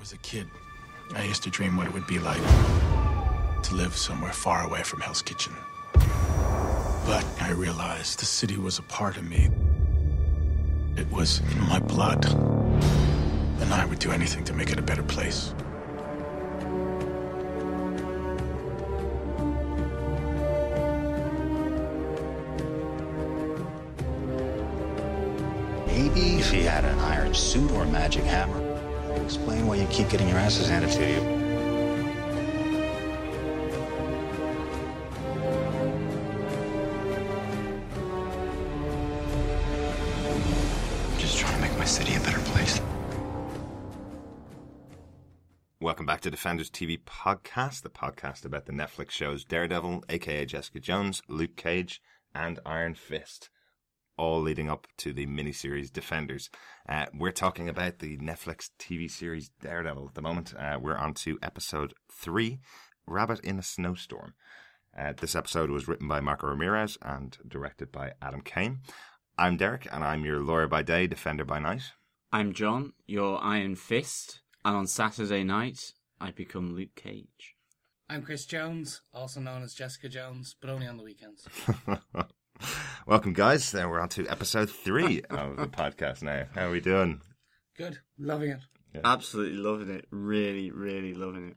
was a kid, I used to dream what it would be like to live somewhere far away from Hell's Kitchen. But I realized the city was a part of me. It was in my blood. And I would do anything to make it a better place. Maybe if he had an iron suit or a magic hammer, explain why you keep getting your asses handed to you. I'm Just trying to make my city a better place. Welcome back to Defenders TV podcast, the podcast about the Netflix shows Daredevil, aka Jessica Jones, Luke Cage, and Iron Fist, all leading up to the miniseries Defenders. Uh, we're talking about the Netflix TV series Daredevil at the moment. Uh, we're on to episode three, Rabbit in a Snowstorm. Uh, this episode was written by Marco Ramirez and directed by Adam Kane. I'm Derek, and I'm your lawyer by day, defender by night. I'm John, your Iron Fist, and on Saturday night, I become Luke Cage. I'm Chris Jones, also known as Jessica Jones, but only on the weekends. Welcome, guys. Now we're on to episode three of the podcast now. How are we doing? Good, loving it. Absolutely loving it. Really, really loving it.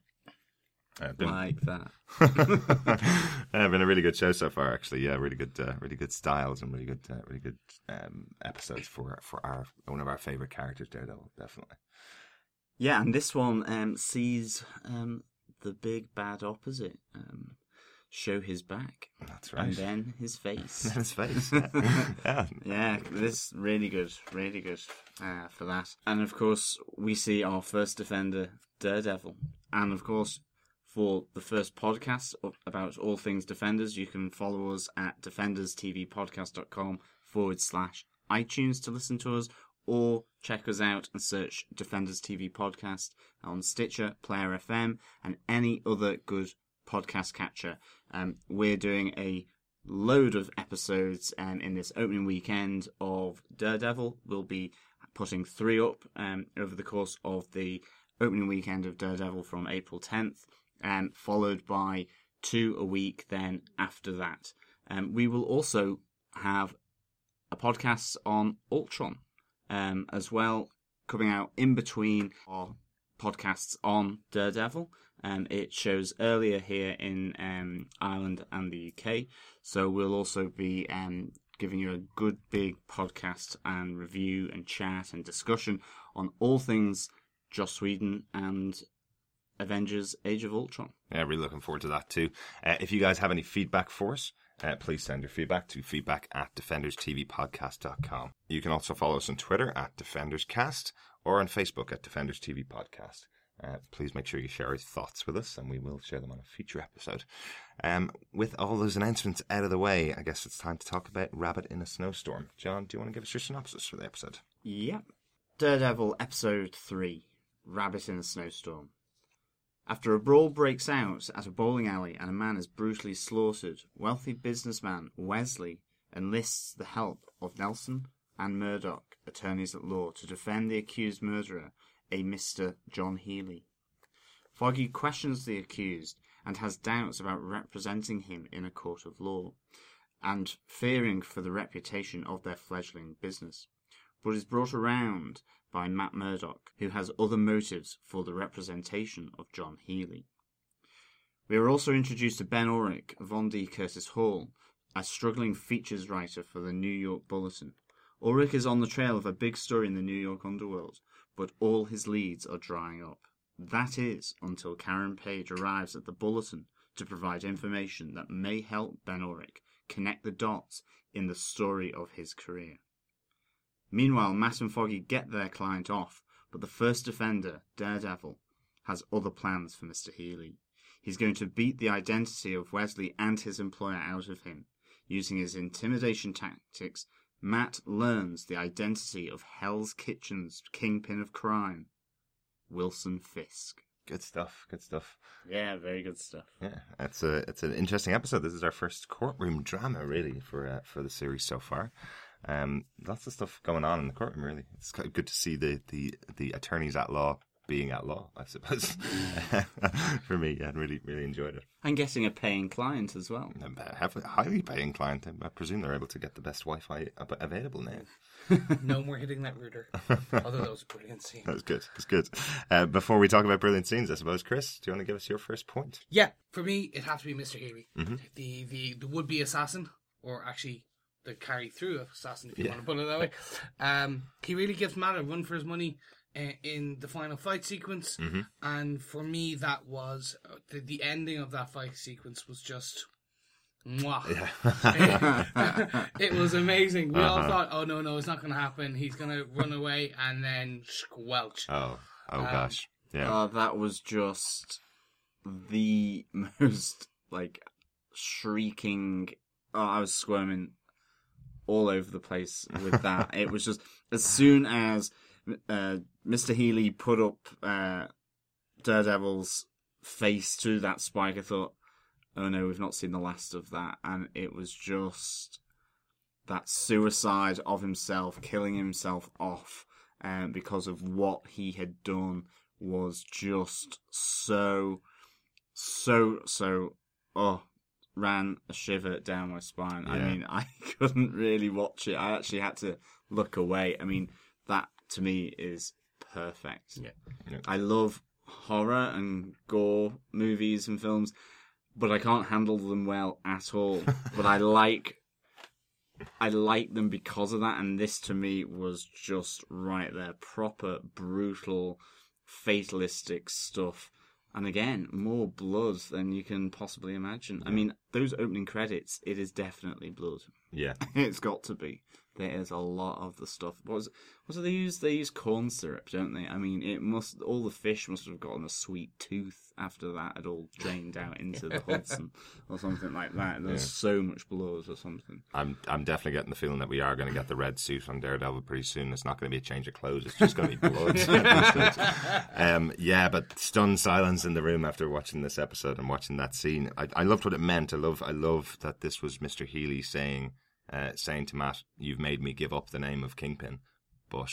Uh, been, Like that. uh, been a really good show so far, actually. Yeah, really good, uh, really good styles and really good, uh, really good um, episodes for for our one of our favorite characters, Daredevil. Definitely. Yeah, and this one um, sees um, the big bad opposite um, show his back. That's right. And then his face. His face. yeah. yeah, this really good, really good uh, for that. And of course, we see our first defender, Daredevil. And of course, for the first podcast about all things Defenders, you can follow us at defenderstvpodcast.com forward slash iTunes to listen to us, or check us out and search Defenders TV Podcast on Stitcher, Player FM, and any other good podcast catcher. Um, we're doing a load of episodes um, in this opening weekend of Daredevil. We'll be putting three up um, over the course of the opening weekend of Daredevil from April 10th, um, followed by two a week then after that. Um, we will also have a podcast on Ultron um, as well, coming out in between our podcasts on Daredevil. Um, it shows earlier here in um, Ireland and the UK, so we'll also be um, giving you a good big podcast and review and chat and discussion on all things Joss Whedon and Avengers: Age of Ultron. Yeah, really looking forward to that too. Uh, if you guys have any feedback for us, uh, please send your feedback to feedback at defenderstvpodcast.com. You can also follow us on Twitter at DefendersCast or on Facebook at Defenders TV Podcast. Uh, please make sure you share your thoughts with us and we will share them on a future episode. Um, with all those announcements out of the way, I guess it's time to talk about Rabbit in a Snowstorm. John, do you want to give us your synopsis for the episode? Yep. Daredevil Episode 3 Rabbit in a Snowstorm. After a brawl breaks out at a bowling alley and a man is brutally slaughtered, wealthy businessman Wesley enlists the help of Nelson and Murdock, attorneys at law, to defend the accused murderer, a Mr. John Healy. Foggy questions the accused and has doubts about representing him in a court of law, and fearing for the reputation of their fledgling business but is brought around by Matt Murdock, who has other motives for the representation of John Healy. We are also introduced to Ben Ulrich, Vondie Curtis Hall, a struggling features writer for the New York Bulletin. Ulrich is on the trail of a big story in the New York underworld, but all his leads are drying up. That is until Karen Page arrives at the Bulletin to provide information that may help Ben Ulrich connect the dots in the story of his career. Meanwhile, Matt and Foggy get their client off, but the first defender, Daredevil, has other plans for Mr. Healy. He's going to beat the identity of Wesley and his employer out of him. Using his intimidation tactics, Matt learns the identity of Hell's Kitchen's kingpin of crime, Wilson Fisk. Good stuff. Good stuff. Yeah, very good stuff. Yeah, it's a it's an interesting episode. This is our first courtroom drama, really, for uh, for the series so far. Um, lots of stuff going on in the courtroom. Really, it's quite good to see the the the attorneys at law being at law, I suppose. For me, yeah, really, really enjoyed it. And getting a paying client as well. And have a highly paying client. I presume they're able to get the best Wi-Fi available now. No more hitting that router. Although that was a brilliant scene. That was good. That was good. Uh, before we talk about brilliant scenes, I suppose, Chris, do you want to give us your first point? Yeah, for me, it has to be Mr. Healy, the, the the would be assassin, or actually the carry through assassin, if you Yeah. want to put it that way. Um, he really gives Matt a run for his money in the final fight sequence, and for me, that was uh, the, the ending of that fight sequence was just. Mwah. it was amazing. We all thought, oh no, no, it's not going to happen. He's going to run away and then squelch. Oh, oh Um, gosh. Yeah. Oh, that was just the most like shrieking. Oh, I was squirming all over the place with that. it was just as soon as uh, Mr. Healy put up uh, Daredevil's face to that spike, I thought, "Oh no, we've not seen the last of that," and it was just that suicide of himself, killing himself off um, because of what he had done was just so, so, so, oh, ran a shiver down my spine. I mean, I couldn't really watch it. I actually had to look away. I mean, that to me is perfect. Yeah. Yeah. I love horror and gore movies and films, but I can't handle them well at all. but I like I like them because of that, and this to me was just right there. Proper, brutal, fatalistic stuff. And again, more blood than you can possibly imagine. I mean, those opening credits, it is definitely blood. Yeah. it's got to be. There is a lot of the stuff. What, was, what do they use? They use corn syrup, don't they? I mean, it must. All the fish must have gotten a sweet tooth after that had all drained out into the Hudson or something like that. There's so much blood or something. I'm I'm definitely getting the feeling that we are going to get the red suit on Daredevil pretty soon. It's not going to be a change of clothes. It's just going to be blood. um, yeah, but stunned silence in the room after watching this episode and watching that scene. I, I loved what it meant. I love I love that this was Mister Healy saying uh, saying to Matt, "You've made me give up the name of Kingpin, but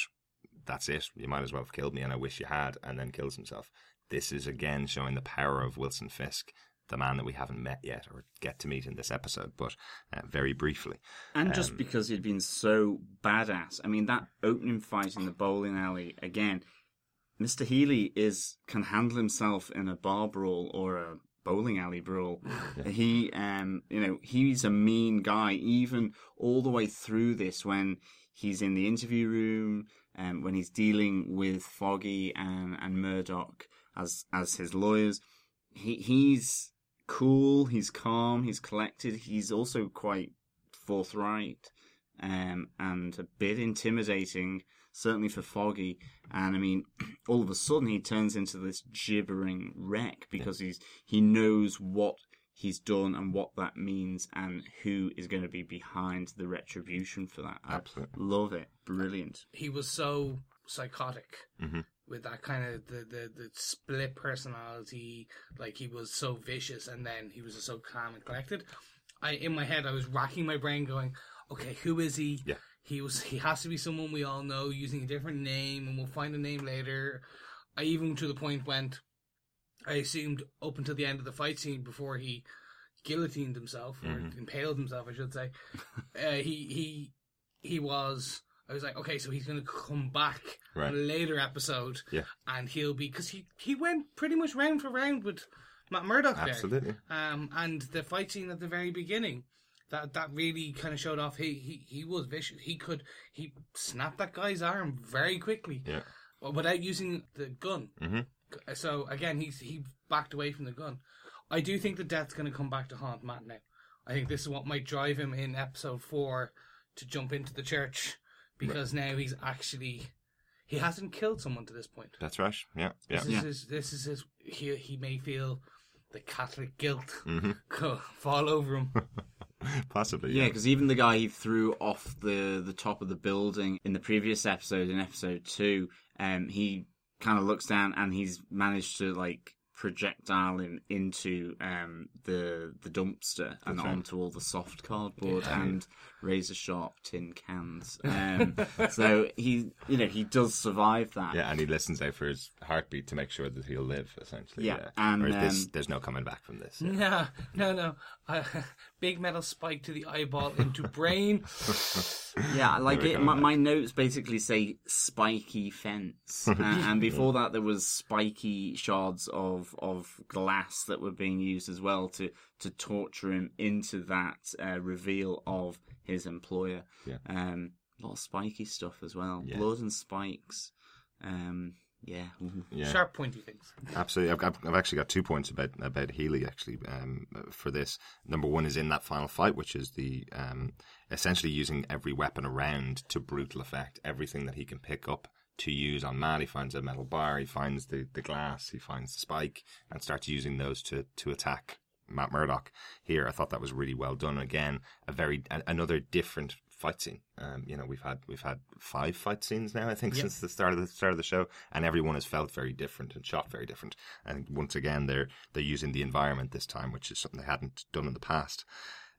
that's it. You might as well have killed me, and I wish you had." And then kills himself. This is again showing the power of Wilson Fisk. The man that we haven't met yet or get to meet in this episode, but uh, very briefly. And just because he'd been so badass. I mean, that opening fight in the bowling alley, again, Mr. Healy is can handle himself in a bar brawl or a bowling alley brawl. he, um, you know, he's a mean guy, even all the way through this when he's in the interview room and when he's dealing with Foggy and, and Murdock as, as his lawyers. He, he's cool, he's calm, he's collected, he's also quite forthright um, and a bit intimidating, certainly for Foggy. And I mean, all of a sudden he turns into this gibbering wreck because he's he knows what he's done and what that means and who is going to be behind the retribution for that. I Absolutely. love it, brilliant. he was so psychotic Mhm. with that kind of the, the the split personality like he was so vicious and then he was so calm and collected i in my head i was racking my brain going okay who is he Yeah. He was he has to be someone we all know using a different name and we'll find a name later i even to the point went i assumed up until the end of the fight scene before he guillotined himself or impaled himself i should say uh, he he he was I was like, okay, so he's going to come back Right. in a later episode, Yeah. and he'll be because he he went pretty much round for round with Matt Murdock there, Absolutely. um, and the fight scene at the very beginning, that that really kind of showed off. He he he was vicious. He could he snapped that guy's arm very quickly, Yeah. without using the gun. Mhm. So again, he's he backed away from the gun. I do think the death's going to come back to haunt Matt now. I think this is what might drive him in episode four to jump into the church because now he's actually he hasn't killed someone to this point. That's right. Yeah. Yeah. This is his, this is his he he may feel the Catholic guilt Mm-hmm. fall over him. Possibly. Yeah, because even the guy he threw off the the top of the building in the previous episode, in episode two, um, he kind of looks down and he's managed to like projectiling into um, the the dumpster and onto all the soft cardboard and razor sharp tin cans. Um, so he, you know, he does survive that. Yeah, and he listens out for his heartbeat to make sure that he'll live. Essentially, Yeah, yeah. and, Whereas this, um, there's no coming back from this. yeah. No, no, no. Uh, big metal spike to the eyeball into brain. Yeah, like it, my, my notes basically say spiky fence, uh, and before that there was spiky shards of of glass that were being used as well to to torture him into that uh, reveal of his employer. Yeah. Um, a lot of spiky stuff as well, Yeah. blood and spikes. Um, yeah. Yeah. Sharp, pointy things. Absolutely, I've, I've, I've actually got two points about about Healy actually um, for this. Number one is in that final fight, which is the um, essentially using every weapon around to brutal effect, everything that he can pick up to use on Matt. He finds a metal bar, he finds the, the glass, he finds the spike, and starts using those to to attack Matt Murdock. Here, I thought that was really well done. Again, a very a, another different fight scene. Um, you know, we've had we've had five fight scenes now, I think, Yep. since the start of the start of the show, and everyone has felt very different and shot very different. And once again, they're they're using the environment this time, which is something they hadn't done in the past.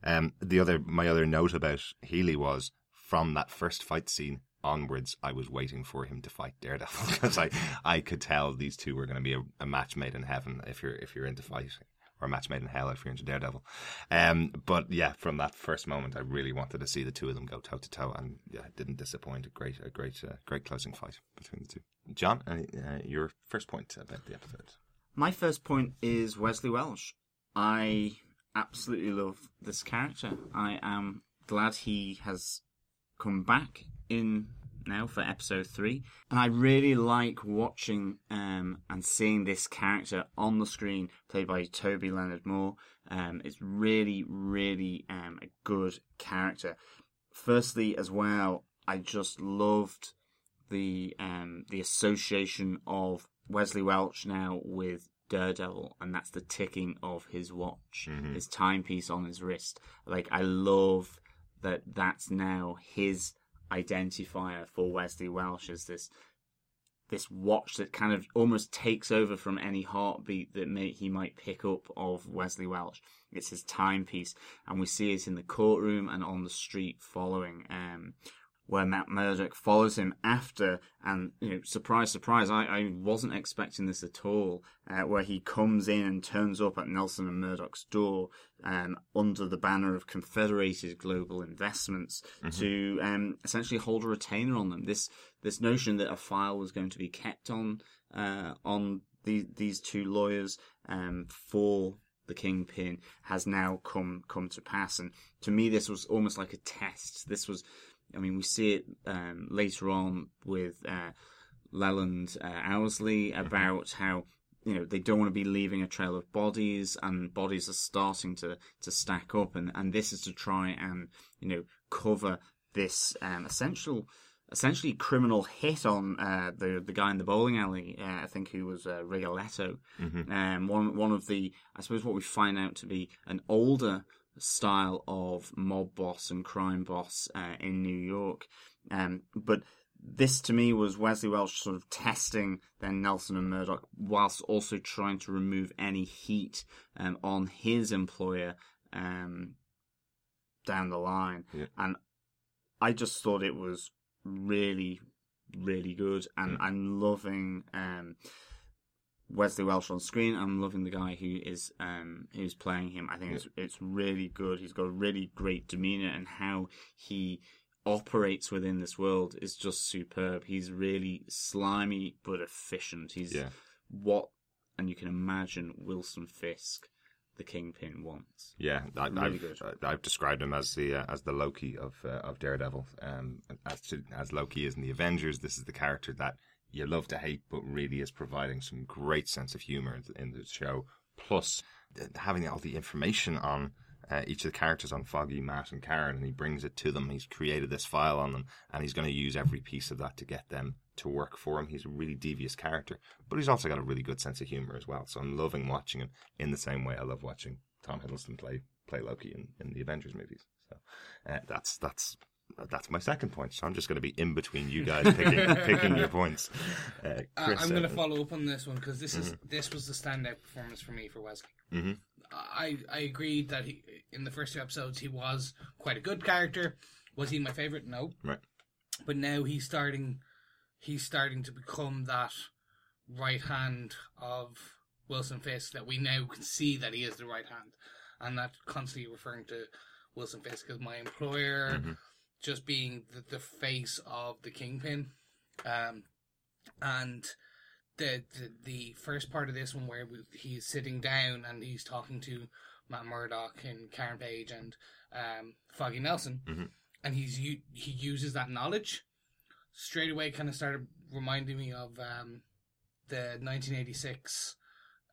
Um, the other my other note about Healy was from that first fight scene onwards, I was waiting for him to fight Daredevil because I I could tell these two were going to be a, a match made in heaven if you're if you're into fighting. Or match made in hell if you're into Daredevil. Um, but yeah, from that first moment, I really wanted to see the two of them go toe to toe, and yeah, it didn't disappoint. A great, a great, uh, great closing fight between the two. John, uh, your first point about the episode? My first point is Wesley Welsh. I absolutely love this character. I am glad he has come back in now for episode three, and I really like watching um, and seeing this character on the screen, played by Toby Leonard Moore. Um, it's really, really um, a good character. Firstly, as well, I just loved the um, the association of Wesley Welch now with Daredevil, and that's the ticking of his watch, his timepiece on his wrist. Like I love that that's now his identifier for Wesley Welch as this this watch that kind of almost takes over from any heartbeat that may, he might pick up of Wesley Welch. It's his timepiece, and we see it in the courtroom and on the street following. Um, where Matt Murdock follows him after, and you know, surprise, surprise, I, I wasn't expecting this at all. Uh, where he comes in and turns up at Nelson and Murdock's door, um, under the banner of Confederated Global Investments, to um, essentially hold a retainer on them. This this notion that a file was going to be kept on uh, on the, these two lawyers um, for the kingpin has now come come to pass. And to me, this was almost like a test. This was, I mean, we see it um, later on with uh, Leland uh, Owsley about how you know they don't want to be leaving a trail of bodies, and bodies are starting to to stack up, and and this is to try and you know cover this um, essential. Essentially, criminal hit on uh, the the guy in the bowling alley. Uh, I think who was uh, Rigoletto. Um, one one of the I suppose what we find out to be an older style of mob boss and crime boss uh, in New York. Um, but this to me was Wesley Welch sort of testing then Nelson and Murdock, whilst also trying to remove any heat um, on his employer um, down the line. Yeah. And I just thought it was really, really good, and I'm loving. Wesley Welsh on screen. I'm loving the guy who is um who's playing him. I think it's it's really good. He's got a really great demeanor and how he operates within this world is just superb. He's really slimy but efficient. He's Yeah. what and you can imagine Wilson Fisk, the kingpin, wants. Yeah, I, Really uh, I've described him as the uh, as the Loki of uh, of Daredevil. Um, as to, as Loki is in the Avengers, this is the character that you love to hate, but really is providing some great sense of humor in the, show. Plus, having all the information on. Uh, each of the characters on Foggy, Matt, and Karen, and he brings it to them. He's created this file on them, and he's going to use every piece of that to get them to work for him. He's a really devious character, but he's also got a really good sense of humor as well. So I'm loving watching him in the same way I love watching Tom Hiddleston play play Loki in, in the Avengers movies. So uh, that's that's that's my second point. So I'm just going to be in between you guys picking, picking your points. Uh, Uh, I'm going to uh, follow up on this one because this is this was the standout performance for me for Wesley. Mhm. I I agreed that he, in the first two episodes he was quite a good character. Was he my favorite? No, Right. but now he's starting he's starting to become that right hand of Wilson Fisk that we now can see that he is the right hand, and that constantly referring to Wilson Fisk as my employer, just being the, the face of the kingpin, um, and the, the the first part of this one where we, he's sitting down and he's talking to Matt Murdock and Karen Page and um, Foggy Nelson, Mhm. and he's he uses that knowledge straight away. Kind of started reminding me of um, the 1986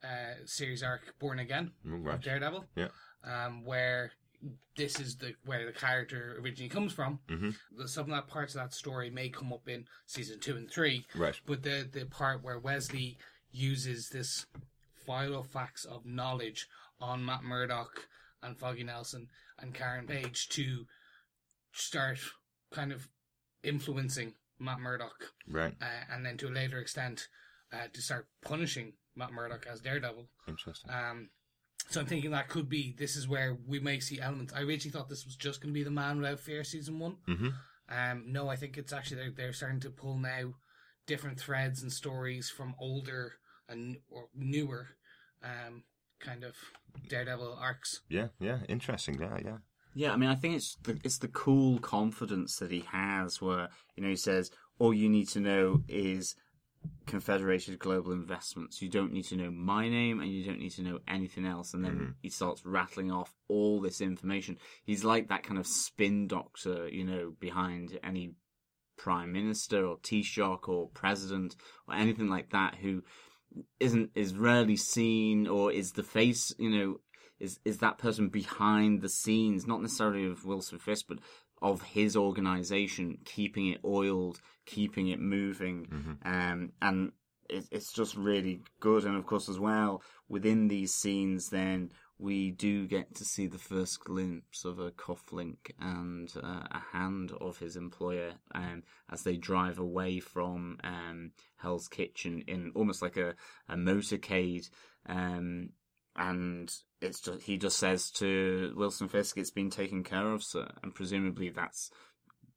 uh, series arc Born Again Right. Daredevil, Yeah. um, where this is the where the character originally comes from. Mhm. Some of that parts of that story may come up in season two and three, Right. but the the part where Wesley uses this file of facts of knowledge on Matt Murdock and Foggy Nelson and Karen Page to start kind of influencing Matt Murdock, Right. uh, and then to a later extent uh, to start punishing Matt Murdock as Daredevil. Interesting. Um, so I'm thinking that could be this is where we may see elements. I originally thought this was just going to be the Man Without Fear season one. hmm Um, no, I think it's actually they're, they're starting to pull now different threads and stories from older and or newer um, kind of Daredevil arcs. Yeah. Yeah. Interesting. Yeah. Yeah. Yeah, I mean, I think it's the it's the cool confidence that he has, where you know he says all you need to know is Confederated Global Investments. You don't need to know my name, and you don't need to know anything else. And then mm-hmm. he starts rattling off all this information. He's like that kind of spin doctor, you know, behind any prime minister or Taoiseach or president or anything like that who isn't is rarely seen or is the face, you know, is is that person behind the scenes, not necessarily of Wilson Fisk, but of his organization, keeping it oiled, keeping it moving, um, and it, it's just really good. And of course, as well within these scenes, then we do get to see the first glimpse of a cufflink and uh, a hand of his employer um, as they drive away from um, Hell's Kitchen in almost like a, a motorcade. Um, and it's just he just says to Wilson Fisk, "It's been taken care of, sir," and presumably that's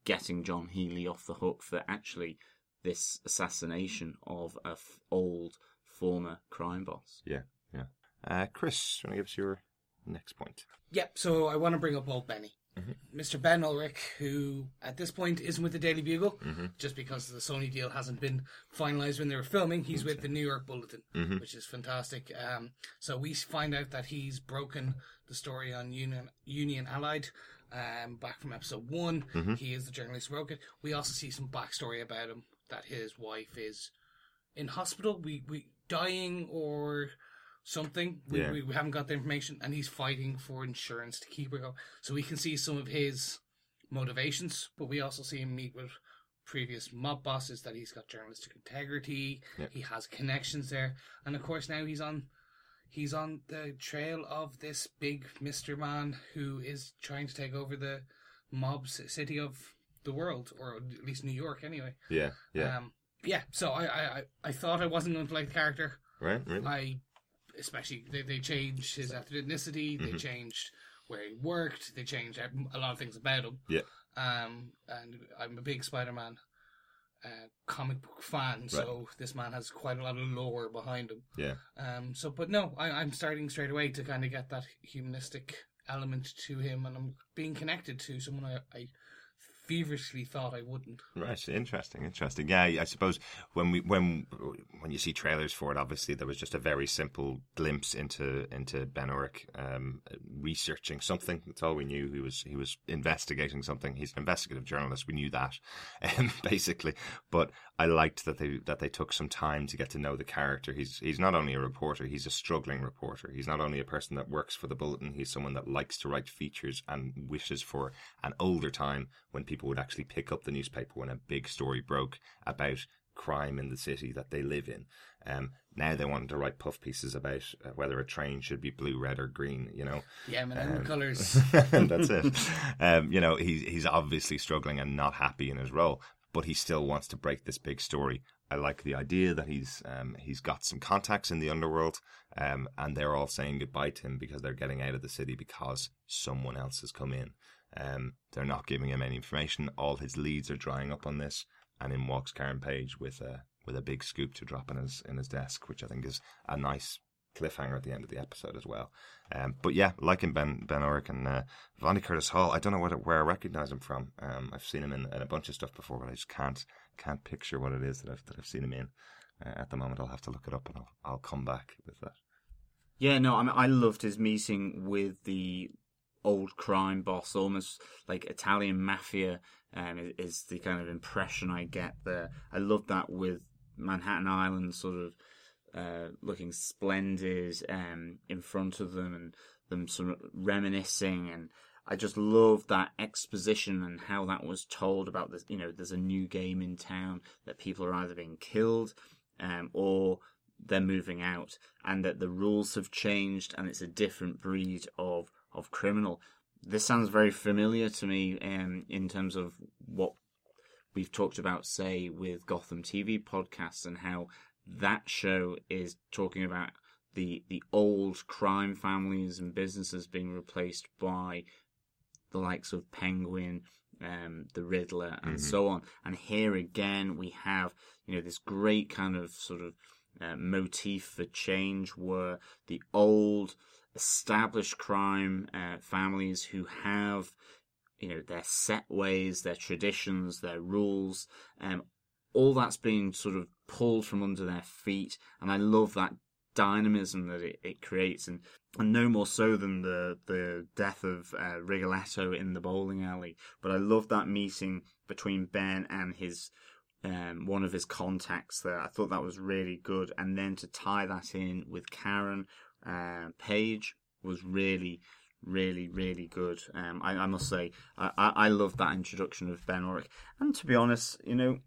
getting John Healy off the hook for actually this assassination of a f- old former crime boss. Yeah. Yeah. Uh, Chris, do you want to give us your next point? Yep, so I want to bring up old Benny. Mr. Ben Ulrich, who at this point isn't with the Daily Bugle, just because the Sony deal hasn't been finalized when they were filming. He's with the New York Bulletin, which is fantastic. Um, so we find out that he's broken the story on Union Union Allied um, back from episode one. He is the journalist who broke it. We also see some backstory about him that his wife is in hospital, we, we dying or something. We, Yeah. we, we haven't got the information, and he's fighting for insurance to keep her going. So we can see some of his motivations, but we also see him meet with previous mob bosses that he's got journalistic integrity. Yeah. He has connections there, and of course now he's on. He's on the trail of this big Mister Man who is trying to take over the mob city of the world, or at least New York, anyway. Yeah. Yeah. Um, yeah. So I, I, I- thought I wasn't going to like the character. right. Really. I, especially they, they changed his ethnicity, Mm-hmm. they changed where he worked, they changed a lot of things about him. Yeah. Um, and I'm a big Spider-Man uh, comic book fan, so this man has quite a lot of lore behind him. Yeah. Um, so but no, I, I'm starting straight away to kind of get that humanistic element to him, and I'm being connected to someone I, I feverishly thought I wouldn't. Right, interesting, interesting. Yeah, I suppose when we when when you see trailers for it, obviously there was just a very simple glimpse into into Ben Urich um, researching something. That's all we knew. He was he was investigating something. He's an investigative journalist. We knew that, um, basically. But I liked that they that they took some time to get to know the character. He's he's not only a reporter. He's a struggling reporter. He's not only a person that works for the Bulletin. He's someone that likes to write features and wishes for an older time when people would actually pick up the newspaper when a big story broke about crime in the city that they live in. Um, now they want to write puff pieces about uh, whether a train should be blue, red, or green. You know, Yeah, man, Um, colours. that's it. Um, you know, he's he's obviously struggling and not happy in his role, but he still wants to break this big story. I like the idea that he's um, he's got some contacts in the underworld, um, and they're all saying goodbye to him because they're getting out of the city because someone else has come in. Um, they're not giving him any information. All his leads are drying up on this, and in walks Karen Page with a with a big scoop to drop in his in his desk, which I think is a nice cliffhanger at the end of the episode as well. Um, but yeah, liking Ben Ben Urich and uh, Vondie Curtis Hall, I don't know what, where I recognise him from. Um, I've seen him in, in a bunch of stuff before, but I just can't can't picture what it is that I've that I've seen him in. Uh, at the moment, I'll have to look it up and I'll I'll come back with that. Yeah, no, I mean, I loved his meeting with the old crime boss, almost like Italian mafia, um, is, is the kind of impression I get there. I love that with Manhattan Island sort of uh, looking splendid um, in front of them and them sort of reminiscing and I just love that exposition and how that was told about this. You know, there's a new game in town that people are either being killed um, or they're moving out, and that the rules have changed and it's a different breed of of criminal. This sounds very familiar to me um, in terms of what we've talked about, say, with Gotham TV podcasts and how that show is talking about the the old crime families and businesses being replaced by the likes of Penguin, um, the Riddler, and so on. And here again, we have you know this great kind of sort of uh, motif for change, where the old established crime uh, families who have you know their set ways, their traditions, their rules, um, all that's being sort of pulled from under their feet, and I love that dynamism that it, it creates, and and no more so than the the death of uh, Rigoletto in the bowling alley. But I love that meeting between Ben and his um, one of his contacts there. I thought that was really good, and then to tie that in with Karen uh, Page was really. Really, really good. Um, I, I must say, I, I, I love that introduction of Ben Urich. And to be honest, you know,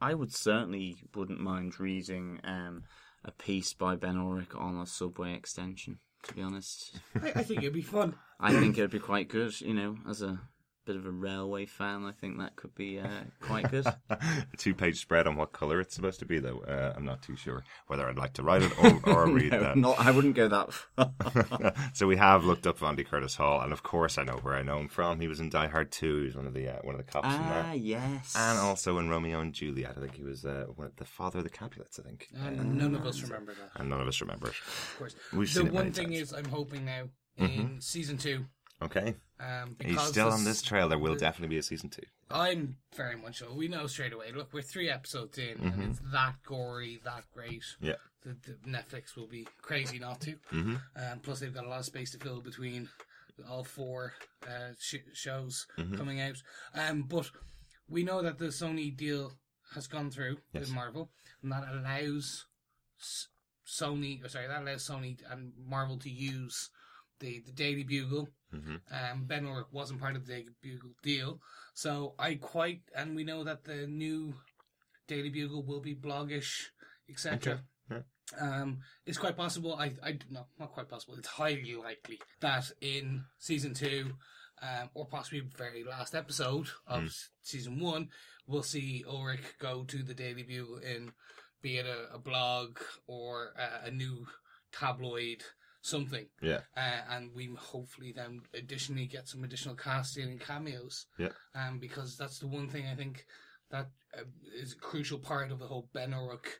I would certainly wouldn't mind reading um, a piece by Ben Urich on a subway extension. To be honest, I, I think it'd be fun. I think it'd be quite good. You know, as a bit of a railway fan, I think that could be uh, quite good. a two page spread on what colour it's supposed to be, though. Uh, I'm not too sure whether I'd like to write it or, or read no, that. not, I wouldn't go that far. so we have looked up Vondie Curtis Hall, and of course I know where I know him from. He was in Die Hard 2. He was one of the uh, one of the cops in ah, yes. And also in Romeo and Juliet, I think he was uh, one of the father of the Capulets, I think. And none of us remember that, And none of us remember it. of course. We've the seen it one many thing times. Mm-hmm. is, I'm hoping now in season two. Okay. Um, He's still on this- trail. There will definitely be a season two. I'm very much so. We know straight away. Look, we're three episodes in, Mm-hmm. and it's that gory, that great. Yeah. The, the Netflix will be crazy not to. Mm-hmm. And plus, they've got a lot of space to fill between all four uh, sh- shows Mm-hmm. coming out. Um, but we know that the Sony deal has gone through Yes. with Marvel, and that allows S- Sony, or sorry, that allows Sony and Marvel to use the the Daily Bugle. Mm-hmm. Um, Ben Urich wasn't part of the Daily Bugle deal, so I quite and we know that the new Daily Bugle will be bloggish, etc. Okay. Yeah. Um, it's quite possible. I, I no, not quite possible. It's highly likely that in season two, um, or possibly very last episode of s- season one, we'll see Ulrich go to the Daily Bugle in, be it a, a blog or a, a new tabloid, something. Yeah. Uh, and we hopefully then additionally get some additional casting and cameos. Yeah. Um, because that's the one thing I think that uh, is a crucial part of the whole Ben Urich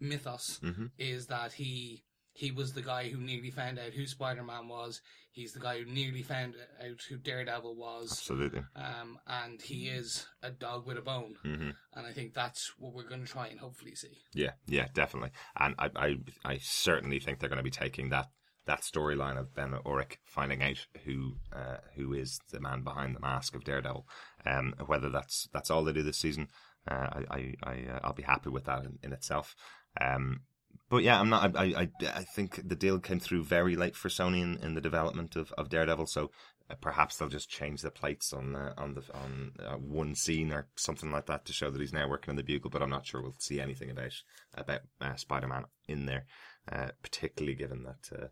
mythos Mm-hmm. is that he he was the guy who nearly found out who Spider Man was. He's the guy who nearly found out who Daredevil was. Absolutely. Um, and he is a dog with a bone. Mm-hmm. And I think that's what we're going to try and hopefully see. Yeah, yeah, definitely. And I, I, I certainly think they're going to be taking that that storyline of Ben Urich finding out who uh, who is the man behind the mask of Daredevil. Um, whether that's that's all they do this season, uh, I, I, I uh, I'll be happy with that in, in itself. Um, but yeah, I'm not. I, I I think the deal came through very late for Sony in, in the development of, of Daredevil. So uh, perhaps they'll just change the plates on uh, on the on uh, one scene or something like that to show that he's now working on the Bugle. But I'm not sure we'll see anything about about uh, Spider-Man in there, uh, particularly given that uh,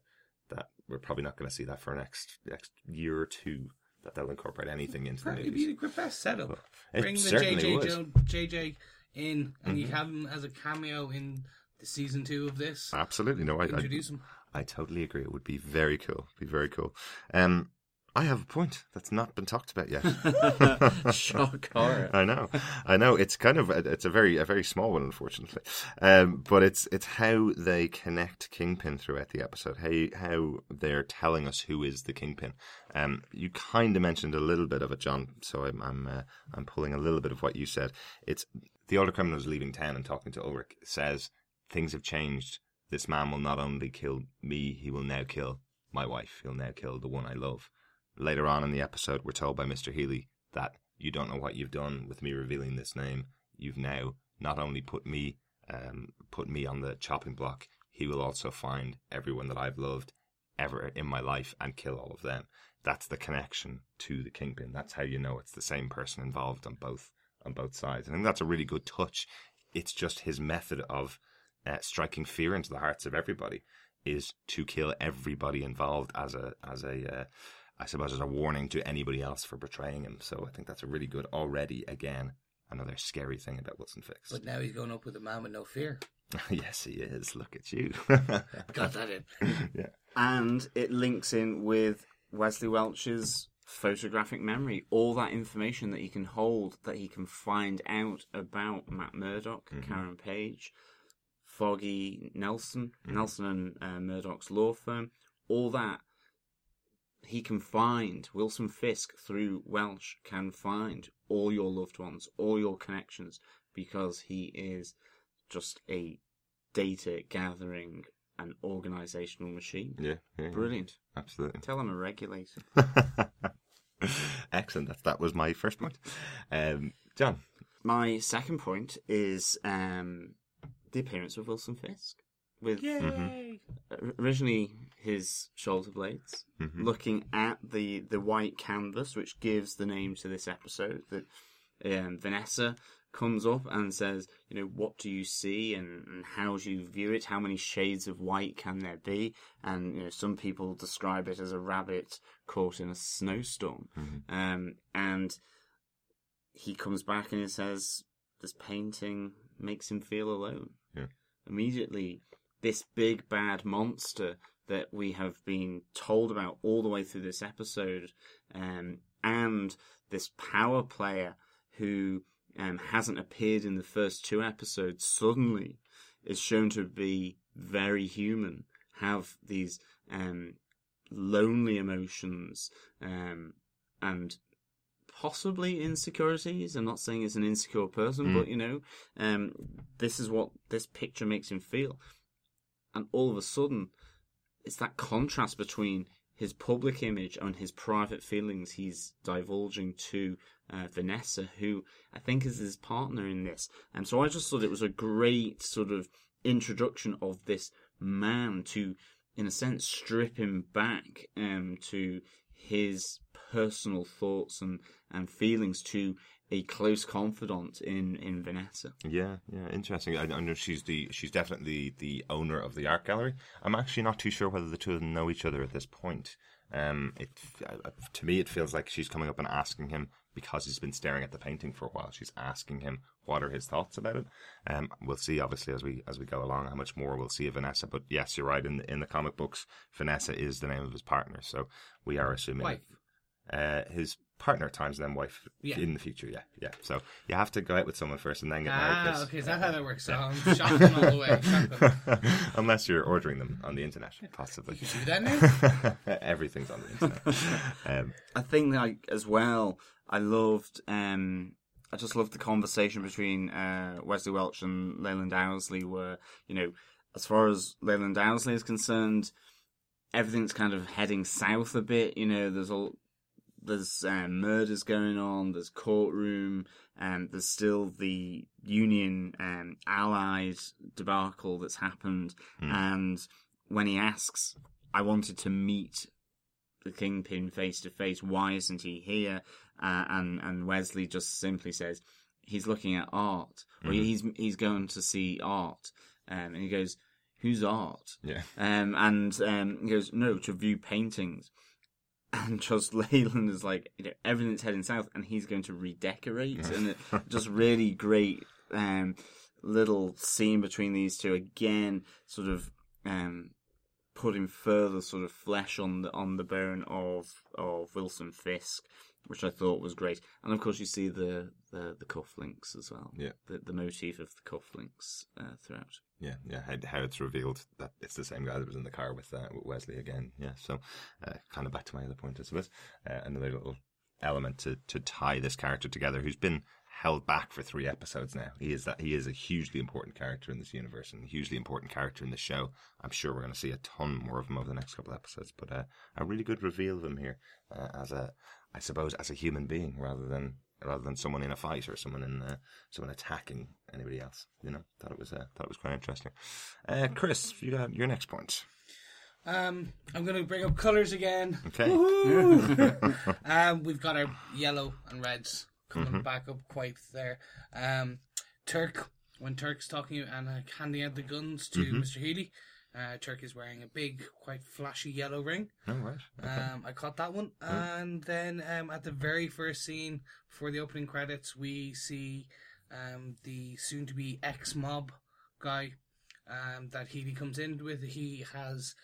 that we're probably not going to see that for next next year or two. That they'll incorporate anything into the Probably movies. be the best setup. It Bring the JJ. Mm-hmm. JJ in, and you have him as a cameo in the season two of this. Absolutely, no, I, I Introduce him. I totally agree. It would be very cool. Be very cool. Um, I have a point that's not been talked about yet. Shock horror. I know, I know. It's kind of it's a very a very small one, unfortunately. Um, but it's it's how they connect Kingpin throughout the episode. How how they're telling us who is the Kingpin. Um, you kind of mentioned a little bit of it, John. So I'm I'm uh, I'm pulling a little bit of what you said. It's the older criminal is leaving town and talking to Ulrich says things have changed. This man will not only kill me, he will now kill my wife. He'll now kill the one I love. Later on in the episode, we're told by Mr. Healy that you don't know what you've done with me revealing this name. You've now not only put me um, put me on the chopping block, he will also find everyone that I've loved ever in my life and kill all of them. That's the connection to the kingpin. That's how you know it's the same person involved on both on both sides. I think that's a really good touch. It's just his method of uh, striking fear into the hearts of everybody is to kill everybody involved as a as a uh, I suppose as a warning to anybody else for betraying him. So I think that's a really good already again another scary thing about Wilson Fisk. But now he's going up with a man with no fear. yes, he is. Look at you. Got that in. yeah. and it links in with Wesley Welch's photographic memory, all that information that he can hold, that he can find out about Matt Murdock, Karen Page, Foggy Nelson, Nelson and uh, Murdock's law firm, all that he can find. Wilson Fisk through Welsh can find all your loved ones, all your connections, because he is just a data gathering and organizational machine. yeah, yeah, Brilliant. absolutely. Tell him a regulator. Excellent. That that was my first point. Um, John. My second point is um, the appearance of Wilson Fisk. With Yay! originally his shoulder blades, looking at the, the white canvas, which gives the name to this episode. That um, Vanessa comes up and says, you know, what do you see and, and how do you view it? How many shades of white can there be? And you know, some people describe it as a rabbit caught in a snowstorm. Um, and he comes back and he says, this painting makes him feel alone. Yeah. Immediately, this big bad monster that we have been told about all the way through this episode, um, and this power player who um, hasn't appeared in the first two episodes suddenly is shown to be very human, have these um, lonely emotions, um, and possibly insecurities. I'm not saying he's an insecure person, but you know, um, this is what this picture makes him feel. And all of a sudden, it's that contrast between his public image and his private feelings he's divulging to uh, Vanessa, who I think is his partner in this. And so I just thought it was a great sort of introduction of this man to, in a sense, strip him back um, to his personal thoughts and, and feelings to a close confidant in, in Vanessa. Yeah, yeah, interesting. I, I know she's the she's definitely the owner of the art gallery. I'm actually not too sure whether the two of them know each other at this point. Um, it uh, to me it feels like she's coming up and asking him because he's been staring at the painting for a while. She's asking him what are his thoughts about it. Um, we'll see obviously as we as we go along how much more we'll see of Vanessa. But yes, you're right. In the, in the comic books, Vanessa is the name of his partner, so we are assuming Wife. uh, his partner times then wife Yeah. in the future. Yeah, yeah. So you have to go out with someone first and then get married. Ah, okay, is that how that works? So I'm shocking all the way. Shocking. Unless you're ordering them on the internet, possibly. You do that now? Everything's on the internet. Um, I think like as well, I loved um I just loved the conversation between uh Wesley Welch and Leland Owsley where, you know, as far as Leland Owsley is concerned, everything's kind of heading south a bit, you know, there's all there's um, murders going on. There's courtroom, and there's still the Union um, Allied debacle that's happened. And when he asks, "I wanted to meet the Kingpin face to face. Why isn't he here?" Uh, and and Wesley just simply says, "He's looking at art, or he's he's going to see art." Um, and he goes, "Who's art?" Yeah. Um, and um, he goes, no, to view paintings. And just Leland is like, you know, everything's heading south, and he's going to redecorate, and it, just really great um, little scene between these two. Again, sort of um, putting further sort of flesh on the on the bone of of Wilson Fisk, which I thought was great. And of course, you see the the, the cufflinks as well. Yeah. the the motif of the cufflinks uh, throughout. Yeah, yeah. How, how it's revealed that it's the same guy that was in the car with, uh, with Wesley again. Yeah. So, uh, kind of back to my other point, I suppose. Uh, another little element to, to tie this character together, who's been held back for three episodes now. He is that he is a hugely important character in this universe and a hugely important character in the show. I'm sure we're going to see a ton more of him over the next couple of episodes. But uh, a really good reveal of him here uh, as a, I suppose, as a human being rather than rather than someone in a fight or someone in uh, someone attacking anybody else. You know, thought it was uh, thought it was quite interesting. Uh, Chris, you got your next point. Um, I'm going to bring up colours again. Okay. um, we've got our yellow and reds coming Mm-hmm. back up quite there. Um, Turk, when Turk's talking and uh, handing out the guns to Mm-hmm. Mr. Healy, uh, Turk is wearing a big, quite flashy yellow ring. Oh, right. Um, I caught that one. And then um, at the very first scene for the opening credits, we see um, the soon to be ex mob guy um, that Healy comes in with. He has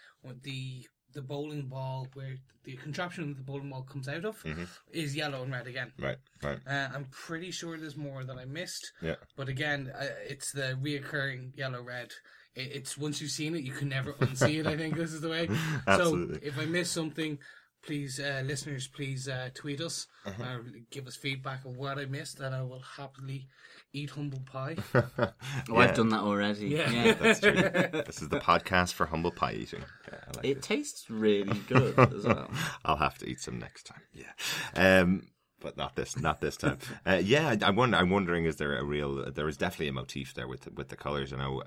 the the bowling ball where the contraption that the bowling ball comes out of is yellow and red again. Right, right. Uh, I'm pretty sure there's more that I missed. Yeah. But again, uh, it's the reoccurring yellow red. It, it's once you've seen it, you can never unsee it. I think this is the way. Absolutely. So if I miss something, please, uh, listeners, please uh, tweet us Uh-huh. or give us feedback of what I missed, and I will happily eat humble pie. Oh, Yeah. I've done that already. Yeah. yeah. That's true. this is the podcast for humble pie eating. Yeah, I like It tastes really good as well. I'll have to eat some next time. Yeah. Um, but not this, not this time. Uh, yeah, I, wonder. I'm wondering, is there a real? There is definitely a motif there with with the colors. You know,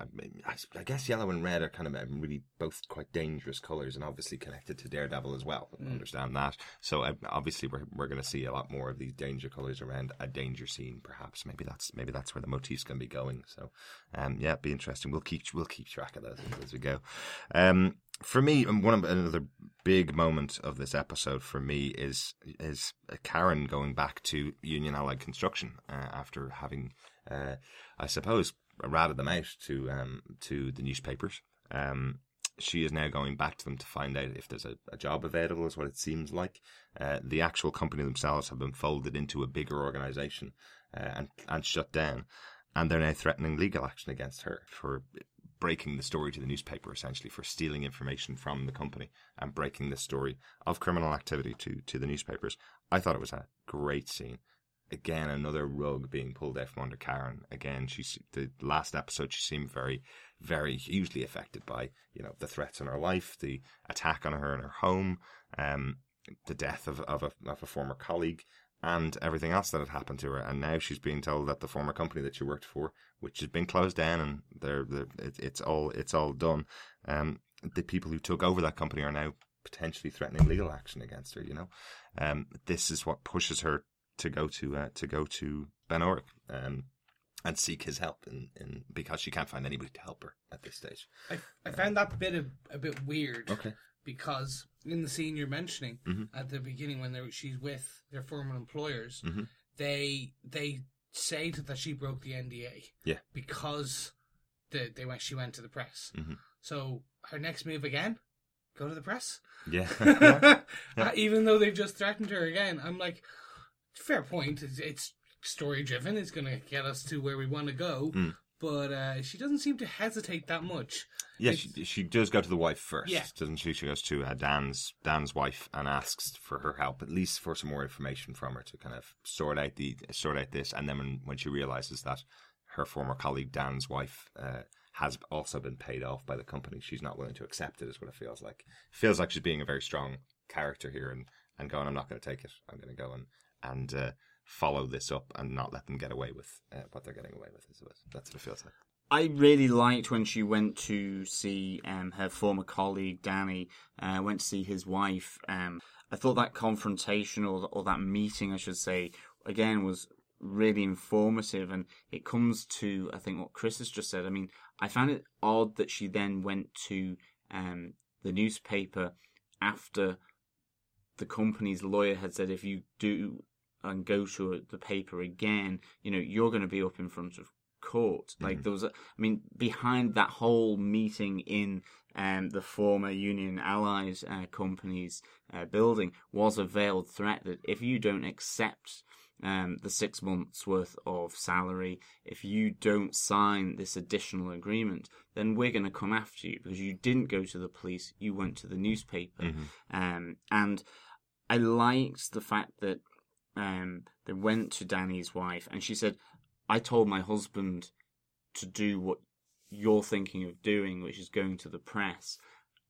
I, I guess yellow and red are kind of um, really both quite dangerous colors, and obviously connected to Daredevil as well. I understand that. So uh, obviously, we're we're going to see a lot more of these danger colors around a danger scene. Perhaps maybe that's maybe that's where the motif's going to be going. So, um, yeah, it'd be interesting. We'll keep we'll keep track of those as we go. Um, for me, and one of another big moment of this episode for me is is Karen going back to Union Allied Construction uh, after having, uh, I suppose, ratted them out to um, to the newspapers. Um, she is now going back to them to find out if there's a, a job available, is what it seems like. Uh, the actual company themselves have been folded into a bigger organization uh, and and shut down, and they're now threatening legal action against her for breaking the story to the newspaper, essentially for stealing information from the company and breaking the story of criminal activity to to the newspapers. I thought it was a great scene. Again, another rug being pulled out from under Karen. Again, she's the last episode. She seemed very, very hugely affected by you know the threats on her life, the attack on her in her home, um, the death of of a, of a former colleague, and everything else that had happened to her. And now she's being told that the former company that she worked for, which has been closed down, and they're, they're it, it's all it's all done. Um, the people who took over that company are now potentially threatening legal action against her. You know, um, this is what pushes her to go to uh, to go to Ben Urich, um, and seek his help, in, in because she can't find anybody to help her at this stage. I, I found that bit a, a bit weird. Okay. Because in the scene you're mentioning Mhm. at the beginning, when they're, she's with their former employers, Mhm. they they say that she broke the NDA. Yeah. Because the, they went, she went to the press. Mhm. So her next move again, go to the press. Yeah. Uh, even though they've just threatened her again, I'm like, fair point. It's, it's story driven. It's going to get us to where we want to go. Mm. But uh, she doesn't seem to hesitate that much. Yeah, It's- she, she does go to the wife first, Yeah. doesn't she? She goes to uh, Dan's Dan's wife and asks for her help, at least for some more information from her to kind of sort out the sort out this. And then when, when she realizes that her former colleague Dan's wife uh, has also been paid off by the company, she's not willing to accept it. Is what it feels like. feels like she's being a very strong character here and and going, I'm not going to take it. I'm going to go and and uh, follow this up and not let them get away with uh, what they're getting away with. I suppose that's what it feels like. I really liked when she went to see um, her former colleague Danny. Uh, went to see his wife. Um, I thought that confrontation or or that meeting, I should say, again was really informative, and it comes to I think what Chris has just said. I mean, I found it odd that she then went to um, the newspaper after the company's lawyer had said if you do and go to the paper again, you know, you're going to be up in front of court. Like there was, a, I mean, behind that whole meeting in um, the former Union Allies uh, company's uh, building was a veiled threat that if you don't accept um, the six months worth of salary, if you don't sign this additional agreement, then we're going to come after you because you didn't go to the police, you went to the newspaper. Um, and I liked the fact that um, they went to Danny's wife and she said, I told my husband to do what you're thinking of doing, which is going to the press.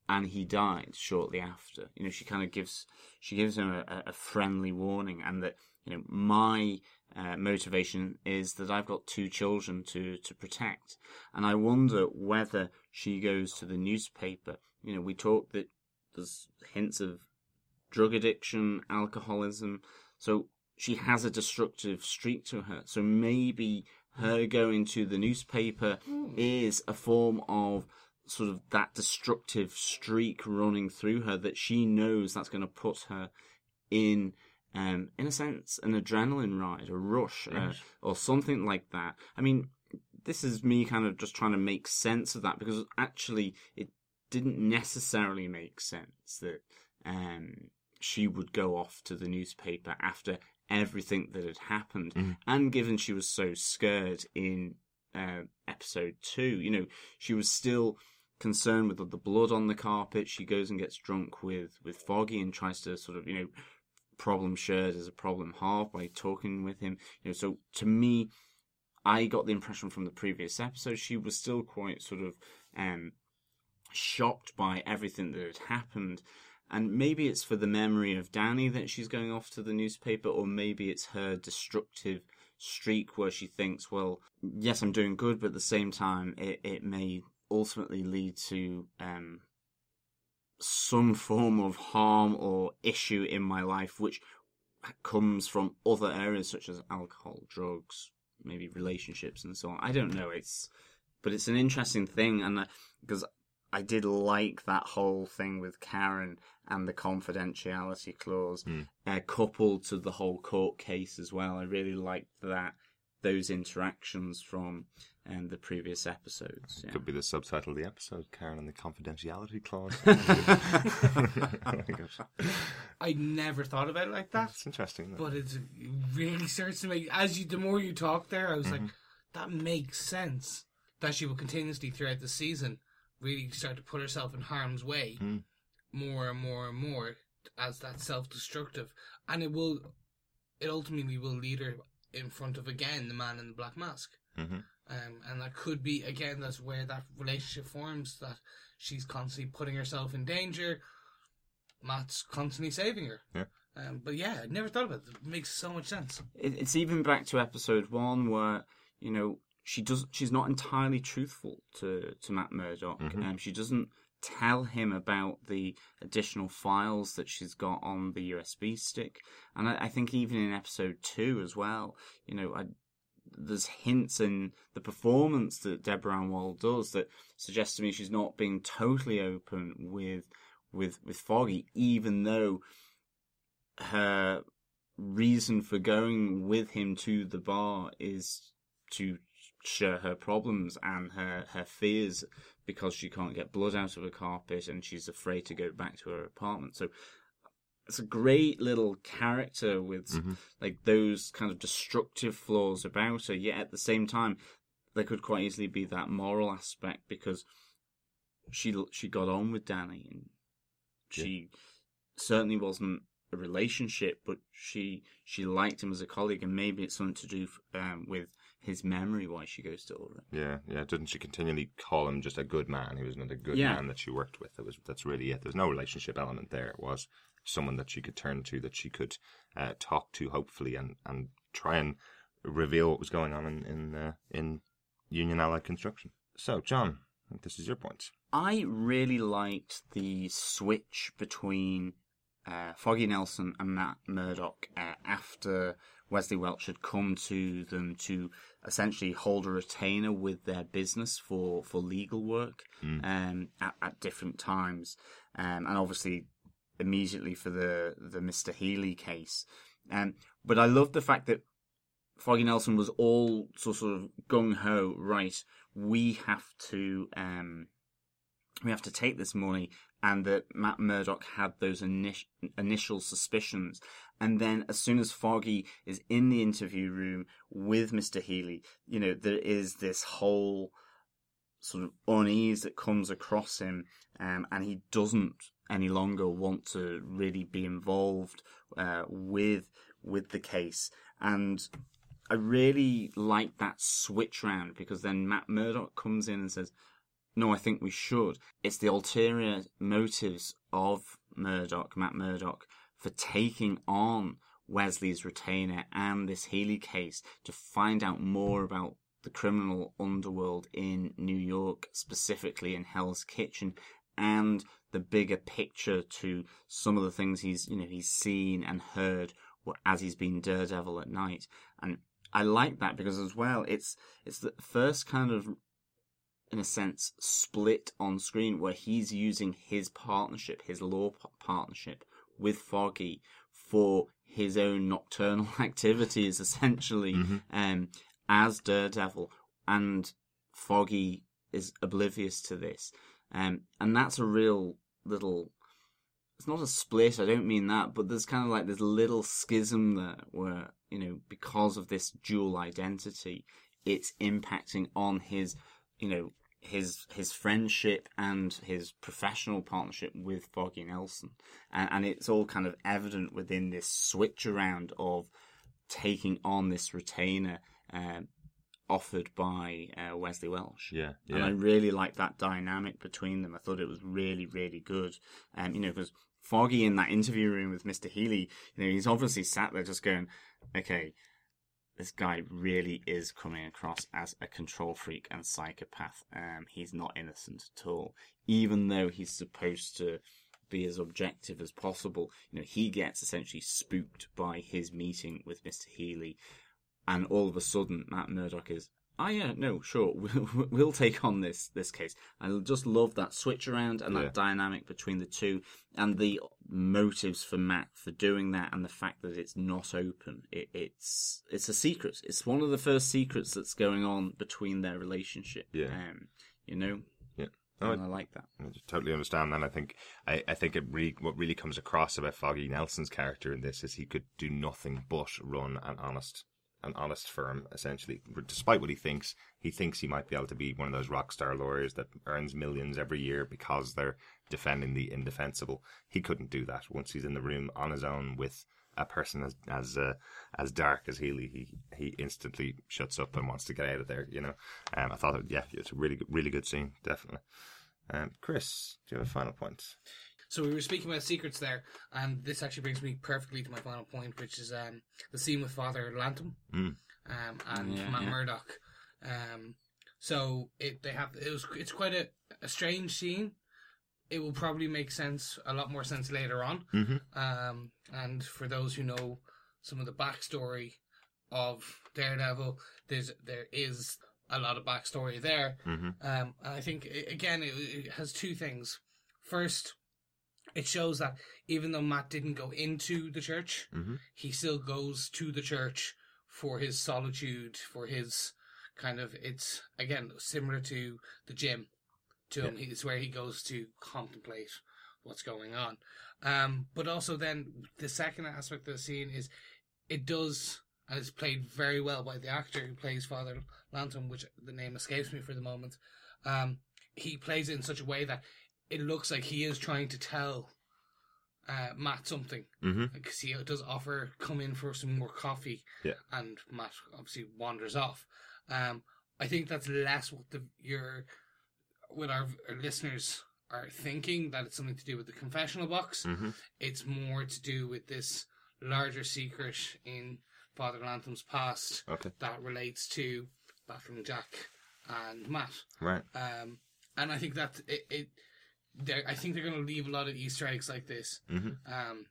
And he died shortly after. You know, she kind of gives she gives him a, a friendly warning, and that you know my uh, motivation is that I've got two children to to protect, and I wonder whether she goes to the newspaper. You know, we talked that there's hints of drug addiction, alcoholism, so she has a destructive streak to her. So maybe her going to the newspaper is a form of sort of that destructive streak running through her that she knows that's going to put her in um in a sense an adrenaline ride a rush uh, or something like that. I mean this is me kind of just trying to make sense of that because actually it didn't necessarily make sense that um she would go off to the newspaper after everything that had happened. And given she was so scared in uh, episode two you know she was still concerned with the blood on the carpet. She goes and gets drunk with with foggy and tries to sort of you know problem shared is a problem halved by talking with him. You know so to me i got the impression from the previous episode she was still quite sort of um shocked by everything that had happened and maybe it's for the memory of Danny that she's going off to the newspaper, or maybe it's her destructive streak where she thinks, well, yes, I'm doing good, but at the same time, it, it may ultimately lead to um, some form of harm or issue in my life, which comes from other areas such as alcohol, drugs, maybe relationships, and so on. I don't know. It's but it's an interesting thing, and because I did like that whole thing with Karen and the confidentiality clause, uh, coupled to the whole court case as well. I really liked that those interactions from um, the previous episodes. Yeah. Could be the subtitle of the episode, Karen and the confidentiality clause. I never thought about it like that, It's interesting. isn't but it's, it really starts to make. As you, the more you talk there, I was like, that makes sense. That she will continuously throughout the season really start to put herself in harm's way more and more and more as that self-destructive, and it will, it ultimately will lead her in front of again the man in the black mask. Mhm. Um, and that could be again that's where that relationship forms that she's constantly putting herself in danger. Matt's constantly saving her. Yeah. Um, but yeah, I never thought about it. It makes so much sense. it, it's even back to episode one where you know she does she's not entirely truthful to to Matt Murdock. Um, she doesn't tell him about the additional files that she's got on the USB stick, and I, I think even in episode two as well, you know, I, there's hints in the performance that Deborah Ann Woll does that suggests to me she's not being totally open with with with Foggy, even though her reason for going with him to the bar is to share her problems and her, her fears because she can't get blood out of her carpet and she's afraid to go back to her apartment. So it's a great little character with like those kind of destructive flaws about her, yet at the same time there could quite easily be that moral aspect because she she got on with Danny and she certainly wasn't a relationship, but she she liked him as a colleague, and maybe it's something to do um, with his memory why she goes to Urich. Yeah, yeah. Didn't she continually call him just a good man? He was not a good Yeah. man that she worked with. It was that's really it. There's no relationship element there. It was someone that she could turn to, that she could uh, talk to, hopefully, and, and try and reveal what was going on in in, uh, in Union Allied construction. So, John, I think this is your point. I really liked the switch between uh, Foggy Nelson and Matt Murdock uh, after Wesley Welsh had come to them to essentially hold a retainer with their business for, for legal work um, at, at different times. Um, and obviously, immediately for the, the Mr. Healy case. Um, but I love the fact that Foggy Nelson was all sort of gung ho, right? We have to um, we have to take this money, and that Matt Murdock had those init- initial suspicions, and then as soon as Foggy is in the interview room with Mister Healy, you know there is this whole sort of unease that comes across him, um, and he doesn't any longer want to really be involved uh, with with the case, and I really like that switch round because then Matt Murdock comes in and says, "No, I think we should." It's the ulterior motives of Murdock, Matt Murdock, for taking on Wesley's retainer and this Healy case to find out more about the criminal underworld in New York, specifically in Hell's Kitchen, and the bigger picture to some of the things he's you know he's seen and heard as he's been Daredevil at night, and I like that because as well it's it's the first kind of in a sense split on screen where he's using his partnership, his law p- partnership with Foggy for his own nocturnal activities essentially um as Daredevil and Foggy is oblivious to this. Um and that's a real little it's not a split, I don't mean that, but there's kind of like this little schism there where, you know, because of this dual identity, it's impacting on his, you know, his his friendship and his professional partnership with Foggy Nelson. And, and it's all kind of evident within this switch around of taking on this retainer um, offered by uh, Wesley Welsh. Yeah, yeah, And I really liked that dynamic between them. I thought it was really, really good. Um, you know, because Foggy in that interview room with Mr. Healy, you know, he's obviously sat there just going, okay, this guy really is coming across as a control freak and psychopath. Um, he's not innocent at all, even though he's supposed to be as objective as possible. You know, he gets essentially spooked by his meeting with Mr. Healy, and all of a sudden, Matt Murdock is, oh yeah, no, sure, we'll, we'll take on this this case. I just love that switch around and Yeah. that dynamic between the two, and the motives for Matt for doing that, and the fact that it's not open. It, it's it's a secret. It's one of the first secrets that's going on between their relationship. Yeah. um, you know, Yeah. And I like that. I totally understand that. I think I, I think it really what really comes across about Foggy Nelson's character in this is he could do nothing but run an honest an honest firm essentially. Despite what he thinks, he thinks he might be able to be one of those rock star lawyers that earns millions every year because they're defending the indefensible. He couldn't do that once he's in the room on his own with a person as as uh, as dark as Healy. He he instantly shuts up and wants to get out of there. You know, um, I thought yeah, it's a really good, really good scene, definitely. Um, Chris, do you have a final point? So we were speaking about secrets there, and this actually brings me perfectly to my final point, which is um, the scene with Father Lantom Mm. um, and Yeah, Matt yeah. Murdock. Um, so it they have it was it's quite a, a strange scene. It will probably make sense a lot more sense later on. Mm-hmm. Um, and for those who know some of the backstory of Daredevil, there's there is a lot of backstory there. Mm-hmm. Um, and I think again it, it has two things. First, it shows that even though Matt didn't go into the church, Mhm. he still goes to the church for his solitude, for his kind of. It's again similar to the gym. To him, it's where he goes to contemplate what's going on. Um, but also then the second aspect of the scene is it does and it's played very well by the actor who plays Father Lantom, which the name escapes me for the moment. Um, he plays it in such a way that it looks like he is trying to tell uh, Matt something Mhm. because he does offer come in for some more coffee. Yeah. and Matt obviously wanders off. Um, I think that's less what the your what our, our listeners are thinking that it's something to do with the confessional box. Mhm. It's more to do with this larger secret in Father Lantom's past Okay. that relates to Battling Jack and Matt. Right. Um, and I think that it, it I think they're going to leave a lot of Easter eggs like this, Mhm. um,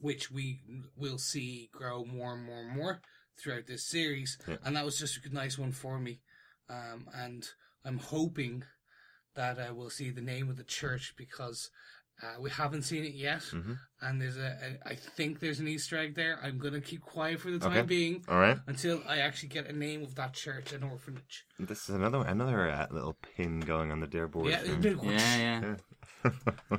which we will see grow more and more and more throughout this series. Yeah. And that was just a nice one for me. Um, and I'm hoping that uh, we'll see the name of the church because uh, we haven't seen it yet. Mhm. And there's a, a, I think there's an Easter egg there. I'm going to keep quiet for the time Okay. being All right. until I actually get a name of that church, and orphanage. This is another another uh, little pin going on the dare board. Yeah, here. Yeah, yeah.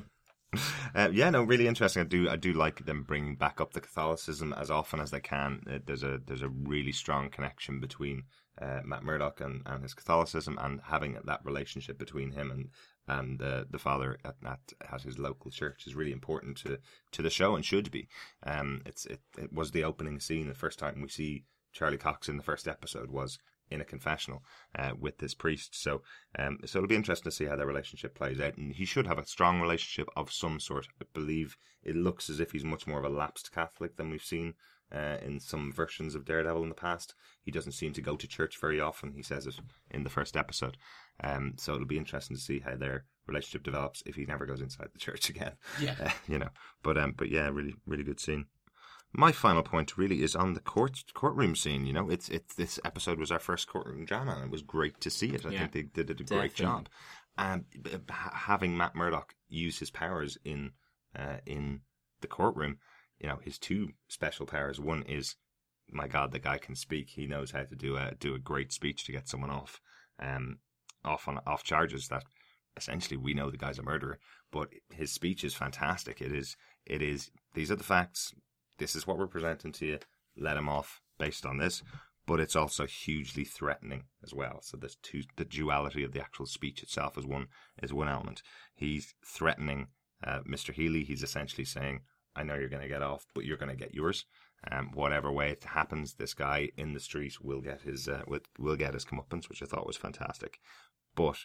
uh, yeah, no, really interesting. I do, I do like them bringing back up the Catholicism as often as they can. Uh, there's a, there's a really strong connection between uh, Matt Murdock and, and his Catholicism, and having that relationship between him and and uh, the father at, at at his local church is really important to to the show and should be. Um, it's it, it was the opening scene. The first time we see Charlie Cox in the first episode was in a confessional uh, with this priest. So, um, so it'll be interesting to see how their relationship plays out. And he should have a strong relationship of some sort. I believe it looks as if he's much more of a lapsed Catholic than we've seen uh, in some versions of Daredevil in the past. He doesn't seem to go to church very often. He says it in the first episode. Um, so it'll be interesting to see how their relationship develops if he never goes inside the church again. Yeah. Uh, you know, but um, but yeah, really, really good scene. My final point really is on the court courtroom scene. You know, it's it's this episode was our first courtroom drama, and it was great to see it. I Yeah. think they did a great job. And b- having Matt Murdock use his powers in uh, in the courtroom, you know, his two special powers. One is, my God, the guy can speak. He knows how to do a do a great speech to get someone off, um, off on off charges that essentially we know the guy's a murderer. But his speech is fantastic. It is it is these are the facts. This is what we're presenting to you. Let him off based on this. But it's also hugely threatening as well. So there's two the duality of the actual speech itself is one is one element. He's threatening uh, Mr. Healy. He's essentially saying, I know you're going to get off, but you're going to get yours. Um, whatever way it happens, this guy in the street will get his uh, will, get his comeuppance, which I thought was fantastic. But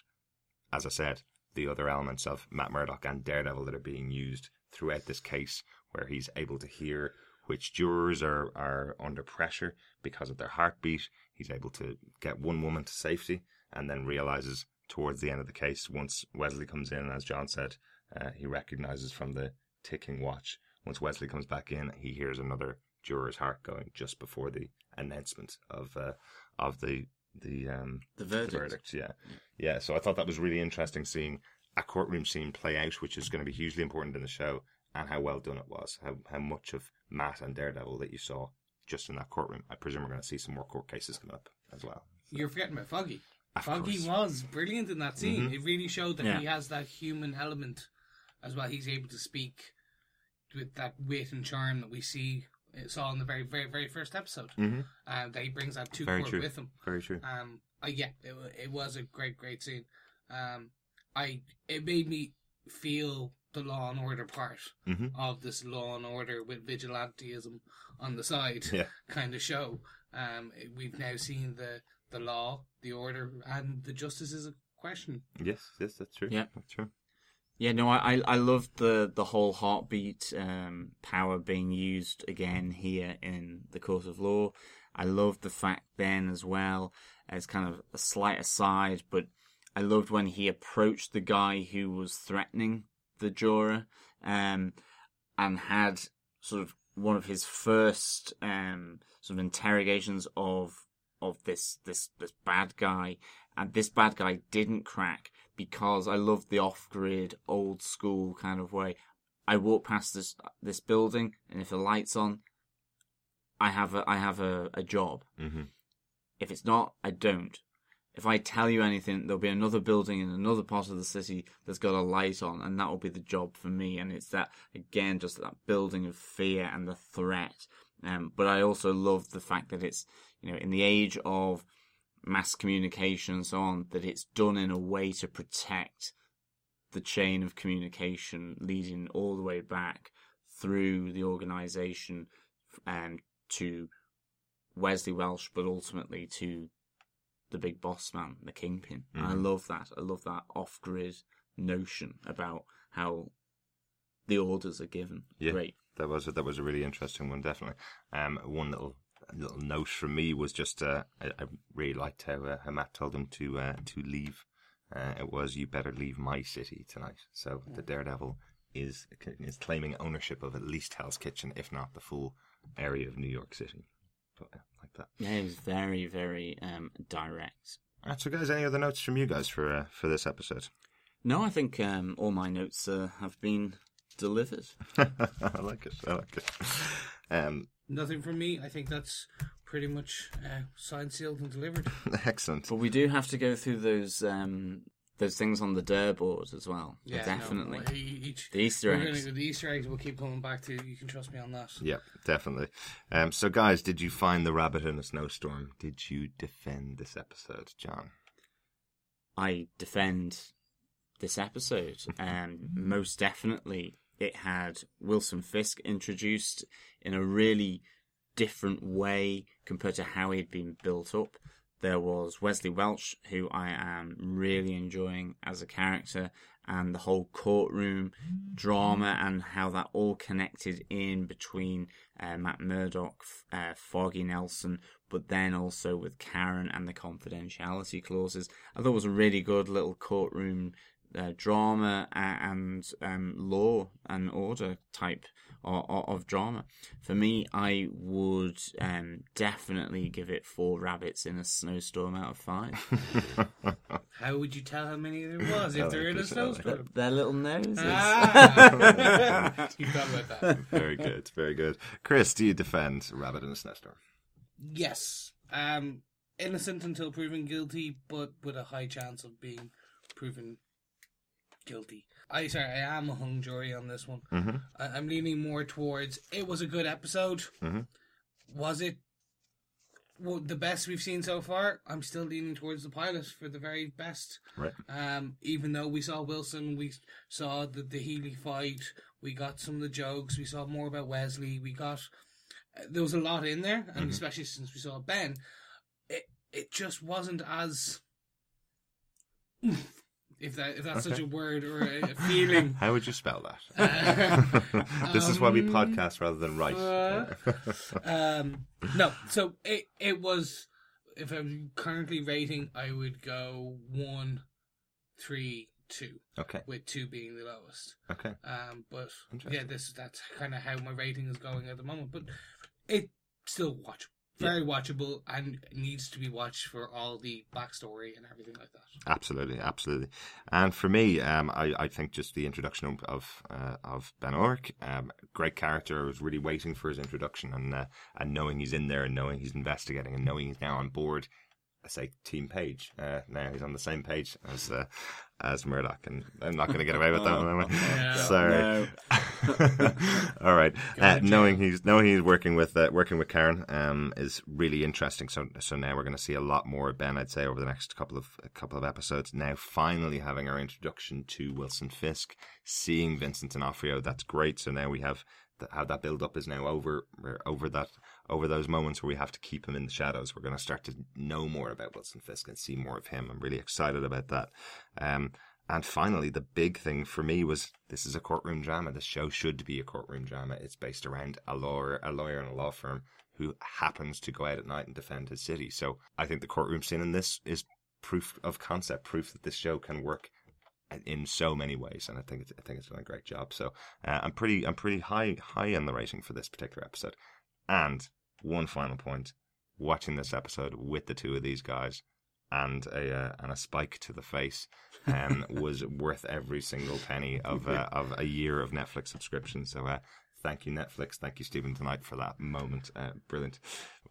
as I said, the other elements of Matt Murdock and Daredevil that are being used throughout this case, where he's able to hear which jurors are, are under pressure because of their heartbeat. He's able to get one woman to safety and then realizes towards the end of the case, once Wesley comes in, as John said, uh, he recognizes from the ticking watch. Once Wesley comes back in, he hears another juror's heart going just before the announcement of uh, of the the um, The the verdict. verdict. Yeah, yeah. So I thought that was really interesting seeing a courtroom scene play out, which is going to be hugely important in the show, and how well done it was. How how much of Matt and Daredevil that you saw just in that courtroom. I presume we're going to see some more court cases coming up as well. You're forgetting about Foggy. Of Foggy course. was brilliant in that scene. Mhm. It really showed that Yeah. he has that human element as well. He's able to speak with that wit and charm that we see uh, saw in the very, very, very first episode. Mm-hmm. Uh, that he brings that to Very court true. with him. Very true. Um, uh, yeah, it, it was a great, great scene. Um, I it made me feel the law and order part Mhm. of this law and order with vigilantism on the side Yeah. kind of show. Um, we've now seen the the law, the order, and the justice is a question. Yes, yes, that's true. Yeah. that's true. Yeah, no, I I loved the the whole heartbeat um, power being used again here in the court of law. I loved the fact then as well as kind of a slight aside, but I loved when he approached the guy who was threatening the juror, um, and had sort of one of his first um sort of interrogations of of this this this bad guy, and this bad guy didn't crack because I love the off-grid, old school kind of way. I walk past this this building, and if the lights on, I have a I have a, a job. Mm-hmm. If it's not, I don't. If I tell you anything, there'll be another building in another part of the city that's got a light on, and that will be the job for me. And it's that again, just that building of fear and the threat. Um, but I also love the fact that it's you know in the age of mass communication and so on that it's done in a way to protect the chain of communication leading all the way back through the organisation um, to Wesley Welsh, but ultimately to the big boss man, the kingpin. And I love that. I love that off grid notion about how the orders are given. Yeah. Great. That was a, that was a really interesting one, definitely. Um, one little little note from me was just uh, I, I really liked how, uh, how Matt told him to uh, to leave. Uh, it was you better leave my city tonight. So the Daredevil is is claiming ownership of at least Hell's Kitchen, if not the full area of New York City. But, like that. Yeah, it was very, very um, direct. All right, so guys, any other notes from you guys for uh, for this episode? No, I think um, all my notes uh, have been delivered. I like it. I like it. Um, Nothing from me. I think that's pretty much uh, signed, sealed, and delivered. excellent. But we do have to go through those um, those things on the Dare board as well. Yeah, no, definitely. e- each, The Easter eggs. Gonna, the Easter eggs we'll keep coming back to. You can trust me on that. Yeah, definitely. Um, so, guys, did you find the rabbit in a snowstorm? Did you defend this episode, John? I defend this episode. Um, most definitely, it had Wilson Fisk introduced in a really different way compared to how he'd been built up. There was Wesley Welsh, who I am really enjoying as a character, and the whole courtroom drama and how that all connected in between uh, Matt Murdock, uh, Foggy Nelson, but then also with Karen and the confidentiality clauses. I thought it was a really good little courtroom uh, drama and um, law and order type of, of drama. For me, I would um, definitely give it four rabbits in a snowstorm out of five. How would you tell how many there was if they're in a this, I like snowstorm? Their little noses. Ah! you thought about that. very good, very good. Chris, do you defend rabbit in a snowstorm? Yes. Um, innocent until proven guilty, but with a high chance of being proven guilty. I sorry, I am a hung jury on this one. Mm-hmm. I, I'm leaning more towards it was a good episode. Mhm. Was it well, the best we've seen so far? I'm still leaning towards the pilot for the very best. Right. Um, even though we saw Wilson, we saw the the Healy fight, we got some of the jokes, we saw more about Wesley, we got uh, there was a lot in there, and especially since we saw Ben, it it just wasn't as if that if that's such a word or a, a feeling. How would you spell that? this is why we Um, podcast rather than write. uh, um, no, so it it was. If I'm currently rating, I would go one, three, two, okay, with two being the lowest. okay. Um, but yeah, this that's kind of how my rating is going at the moment. But it still watchable, very watchable, and needs to be watched for all the backstory and everything like that. Absolutely, absolutely. And for me, um, I, I think just the introduction of of, uh, of Ben Urich, um, great character. I was really waiting for his introduction and uh, and knowing he's in there and knowing he's investigating and knowing he's now on board. I say Team Page. Uh, now he's on the same page as uh, as Murdock, and I'm not going to get away with that one. am I? Yeah. Sorry. No. All right. Uh, knowing he's knowing he's working with uh, working with Karen um, is really interesting. So so now we're going to see a lot more of Ben. I'd say over the next couple of a couple of episodes. Now finally having our introduction to Wilson Fisk, seeing Vincent D'Onofrio. That's great. So now we have th- how that build up is now over. We're over that over those moments where we have to keep him in the shadows. We're going to start to know more about Wilson Fisk and see more of him. I'm really excited about that. Um, and finally, the big thing for me was this is a courtroom drama. This show should be a courtroom drama. It's based around a lawyer, a lawyer in a law firm who happens to go out at night and defend his city. So I think the courtroom scene in this is proof of concept, proof that this show can work in so many ways. And I think it's, I think it's done a great job. So uh, I'm pretty, I'm pretty high, high in the rating for this particular episode. And one final point: watching this episode with the two of these guys and a uh, and a spike to the face um, was worth every single penny of uh, of a year of Netflix subscription. So uh, thank you Netflix, thank you Steven DeKnight for that moment. Uh, brilliant.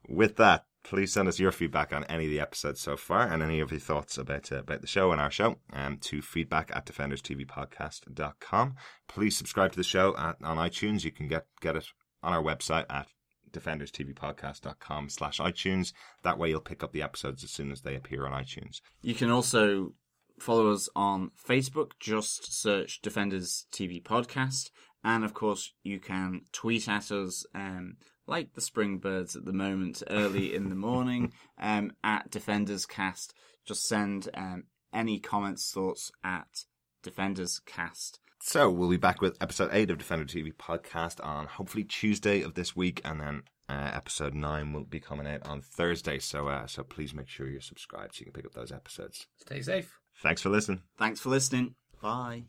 With that, please send us your feedback on any of the episodes so far and any of your thoughts about uh, about the show and our show um, to feedback at defenderstvpodcast.com. Please subscribe to the show at, on iTunes. You can get get it on our website at defenderstvpodcast.com slash iTunes. That way you'll pick up the episodes as soon as they appear on iTunes. You can also follow us on Facebook. Just search Defenders TV Podcast. And of course, you can tweet at us, um, like the spring birds at the moment, early in the morning, um, at Defenders Cast. Just send um, any comments, thoughts at Defenders Cast. So we'll be back with episode eight of Defender TV podcast on hopefully Tuesday of this week, and then uh, episode nine will be coming out on Thursday. So uh, so please make sure you're subscribed so you can pick up those episodes. Stay safe. Thanks for listening. Thanks for listening. Bye.